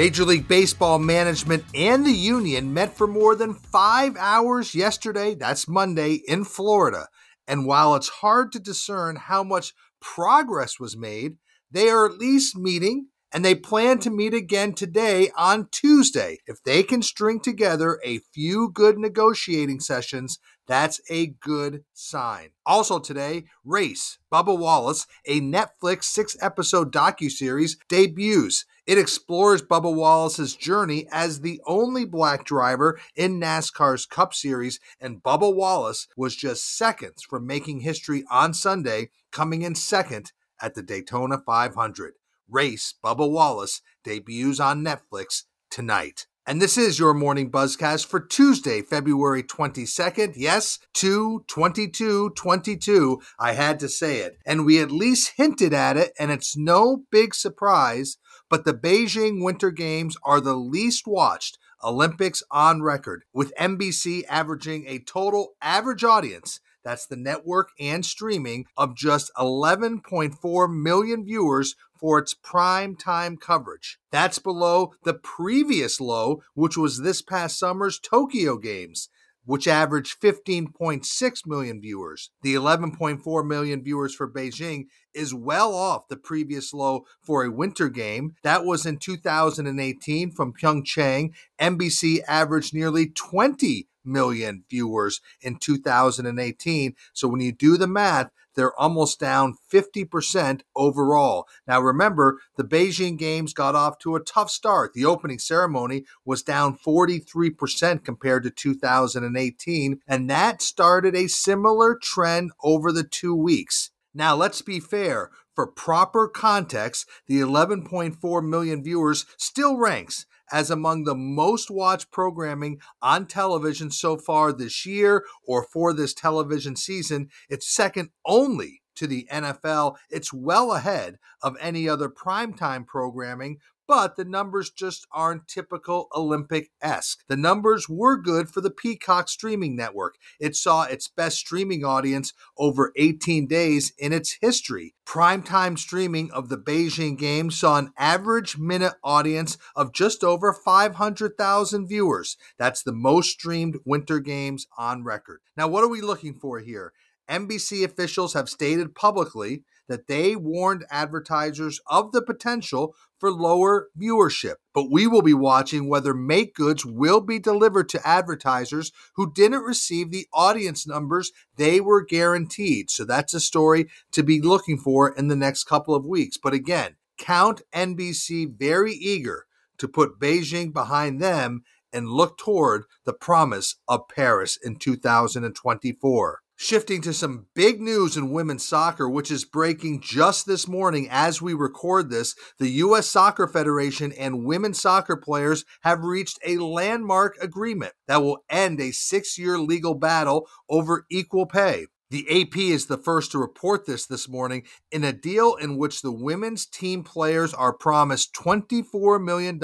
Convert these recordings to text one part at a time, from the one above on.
Major League Baseball management and the union met for more than five hours yesterday, that's Monday, in Florida. And while it's hard to discern how much progress was made, they are at least meeting and they plan to meet again today on Tuesday. If they can string together a few good negotiating sessions, that's a good sign. Also today, Race, Bubba Wallace, a Netflix six-episode docu-series debuts. It explores Bubba Wallace's journey as the only black driver in NASCAR's Cup Series, and Bubba Wallace was just seconds from making history on Sunday, coming in second at the Daytona 500 race, Bubba Wallace, debuts on Netflix tonight. And this is your morning buzzcast for Tuesday, February 22nd. Yes, 2 22 22. I had to say it. And we at least hinted at it, and it's no big surprise, but the Beijing Winter Games are the least watched Olympics on record, with NBC averaging a total average audience that's the network and streaming of just 11.4 million viewers for its prime time coverage. That's below the previous low, which was this past summer's Tokyo Games which averaged 15.6 million viewers. The 11.4 million viewers for Beijing is well off the previous low for a winter game. That was in 2018 from Pyeongchang. NBC averaged nearly 20 million viewers in 2018. So when you do the math, they're almost down 50% overall. Now, remember, the Beijing Games got off to a tough start. The opening ceremony was down 43% compared to 2018, and that started a similar trend over the two weeks. Now, let's be fair. For proper context, the 11.4 million viewers still ranks as among the most watched programming on television so far this year or for this television season. It's second only to the NFL. It's well ahead of any other primetime programming, but the numbers just aren't typical Olympic esque. The numbers were good for the Peacock streaming network. It saw its best streaming audience over 18 days in its history. Primetime streaming of the Beijing Games saw an average minute audience of just over 500,000 viewers. That's the most streamed Winter Games on record. Now, what are we looking for here? NBC officials have stated publicly that they warned advertisers of the potential for lower viewership. But we will be watching whether make goods will be delivered to advertisers who didn't receive the audience numbers they were guaranteed. So that's a story to be looking for in the next couple of weeks. But again, count NBC very eager to put Beijing behind them and look toward the promise of Paris in 2024. Shifting to some big news in women's soccer, which is breaking just this morning as we record this, the U.S. Soccer Federation and women's soccer players have reached a landmark agreement that will end a six year legal battle over equal pay. The AP is the first to report this this morning in a deal in which the women's team players are promised $24 million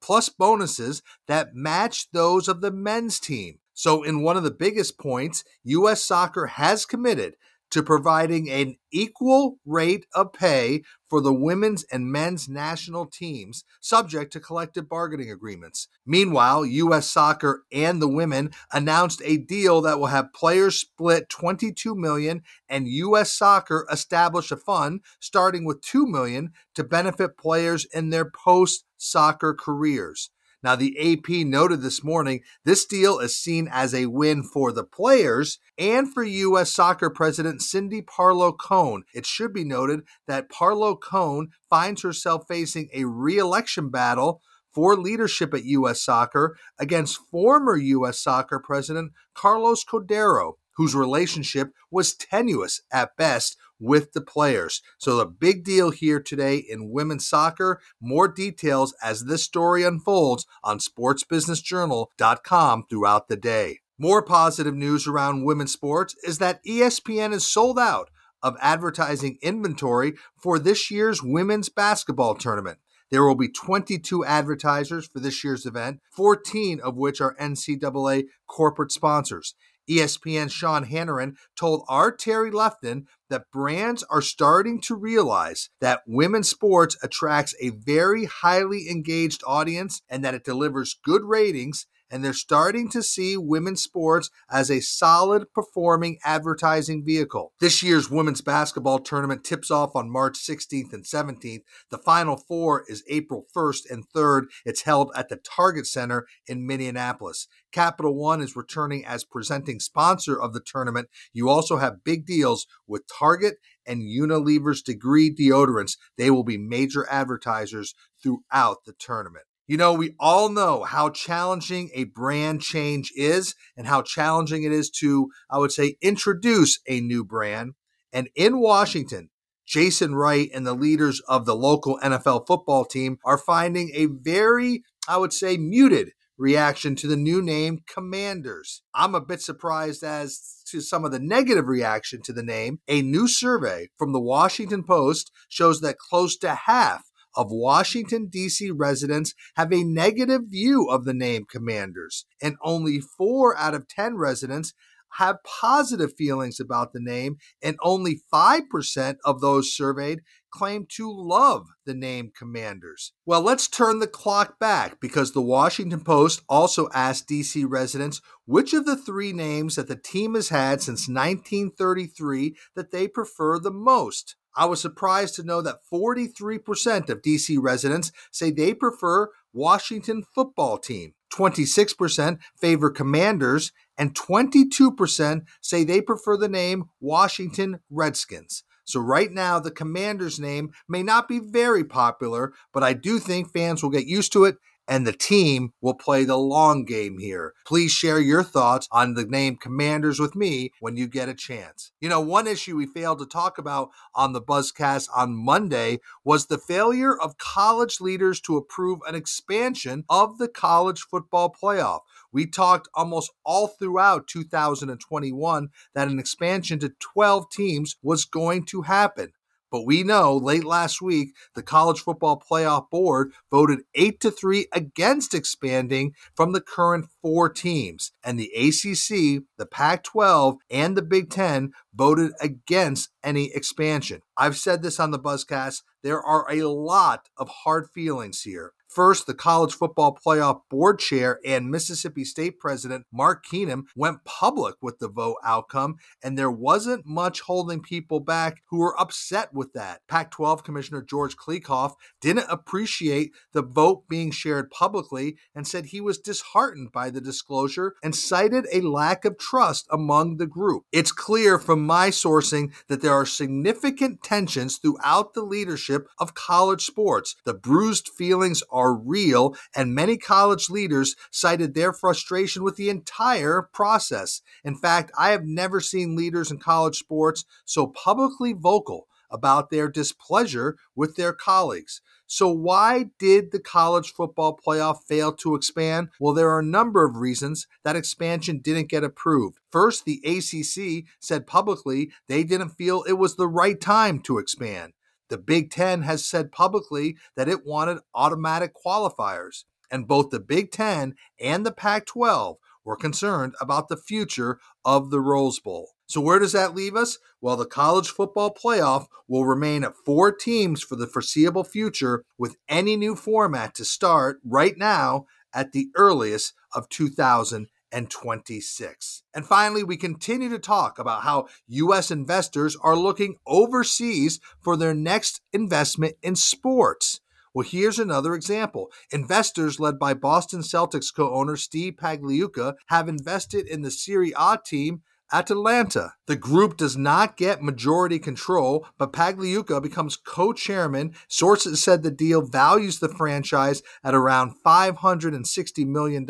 plus bonuses that match those of the men's team. So, in one of the biggest points, U.S. soccer has committed to providing an equal rate of pay for the women's and men's national teams, subject to collective bargaining agreements. Meanwhile, U.S. soccer and the women announced a deal that will have players split 22 million and U.S. soccer establish a fund starting with 2 million to benefit players in their post soccer careers. Now, the AP noted this morning this deal is seen as a win for the players and for U.S. soccer president Cindy Parlow Cone. It should be noted that Parlow Cone finds herself facing a re election battle for leadership at U.S. soccer against former U.S. soccer president Carlos Cordeiro, whose relationship was tenuous at best with the players. So, the big deal here today in women's soccer. More details as this story unfolds on sportsbusinessjournal.com throughout the day. More positive news around women's sports is that ESPN is sold out of advertising inventory for this year's women's basketball tournament. There will be 22 advertisers for this year's event, 14 of which are NCAA corporate sponsors. ESPN's Sean Hannity told our Terry Lefton that brands are starting to realize that women's sports attracts a very highly engaged audience and that it delivers good ratings and they're starting to see women's sports as a solid performing advertising vehicle. This year's women's basketball tournament tips off on March 16th and 17th. The Final Four is April 1st and 3rd. It's held at the Target Center in Minneapolis. Capital One is returning as presenting sponsor of the tournament. You also have big deals with Target and Unilever's Degree deodorants. They will be major advertisers throughout the tournament. You know, we all know how challenging a brand change is and how challenging it is to, I would say, introduce a new brand. And in Washington, Jason Wright and the leaders of the local NFL football team are finding a very, I would say, muted reaction to the new name Commanders. I'm a bit surprised as to some of the negative reaction to the name. A new survey from the Washington Post shows that close to half of Washington, D.C. residents have a negative view of the name Commanders, and only four out of 10 residents have positive feelings about the name, and only 5% of those surveyed claim to love the name Commanders. Well, let's turn the clock back because the Washington Post also asked DC residents which of the three names that the team has had since 1933 that they prefer the most. I was surprised to know that 43% of DC residents say they prefer Washington football team. 26% favor Commanders, and 22% say they prefer the name Washington Redskins. So, right now, the Commanders name may not be very popular, but I do think fans will get used to it and the team will play the long game here. Please share your thoughts on the name Commanders with me when you get a chance. You know, one issue we failed to talk about on the Buzzcast on Monday was the failure of college leaders to approve an expansion of the college football playoff. We talked almost all throughout 2021 that an expansion to 12 teams was going to happen. But we know late last week, the College Football Playoff Board voted 8 to 3 against expanding from the current four teams. And the ACC, the Pac 12, and the Big Ten voted against any expansion. I've said this on the Buzzcast. There are a lot of hard feelings here. First, the College Football Playoff Board Chair and Mississippi State President Mark Keenum went public with the vote outcome, and there wasn't much holding people back who were upset with that. Pac 12 Commissioner George Kliavkoff didn't appreciate the vote being shared publicly and said he was disheartened by the disclosure and cited a lack of trust among the group. It's clear from my sourcing that there are significant tensions throughout the leadership of college sports. The bruised feelings are are real, and many college leaders cited their frustration with the entire process. In fact, I have never seen leaders in college sports so publicly vocal about their displeasure with their colleagues. So, why did the college football playoff fail to expand? Well, there are a number of reasons that expansion didn't get approved. First, the ACC said publicly they didn't feel it was the right time to expand. The Big Ten has said publicly that it wanted automatic qualifiers, and both the Big Ten and the Pac 12 were concerned about the future of the Rose Bowl. So, where does that leave us? Well, the college football playoff will remain at four teams for the foreseeable future, with any new format to start right now at the earliest of 2000 and 26. And finally, we continue to talk about how U.S. investors are looking overseas for their next investment in sports. Well, here's another example. Investors led by Boston Celtics co owner Steve Pagliuca have invested in the Serie A team Atalanta. The group does not get majority control, but Pagliuca becomes co chairman. Sources said the deal values the franchise at around $560 million.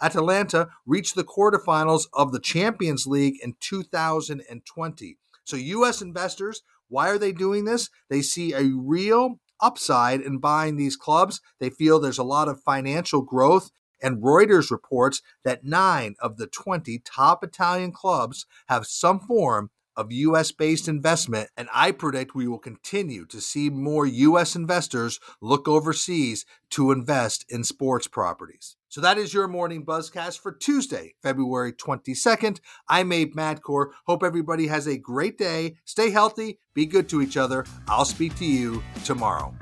Atalanta reached the quarterfinals of the Champions League in 2020. So, U.S. investors, why are they doing this? They see a real upside in buying these clubs. They feel there's a lot of financial growth and Reuters reports that nine of the 20 top Italian clubs have some form of US based investment, and I predict we will continue to see more US investors look overseas to invest in sports properties. So that is your morning buzzcast for Tuesday, February 22nd. I'm Abe Madkour. Hope everybody has a great day. Stay healthy, be good to each other. I'll speak to you tomorrow.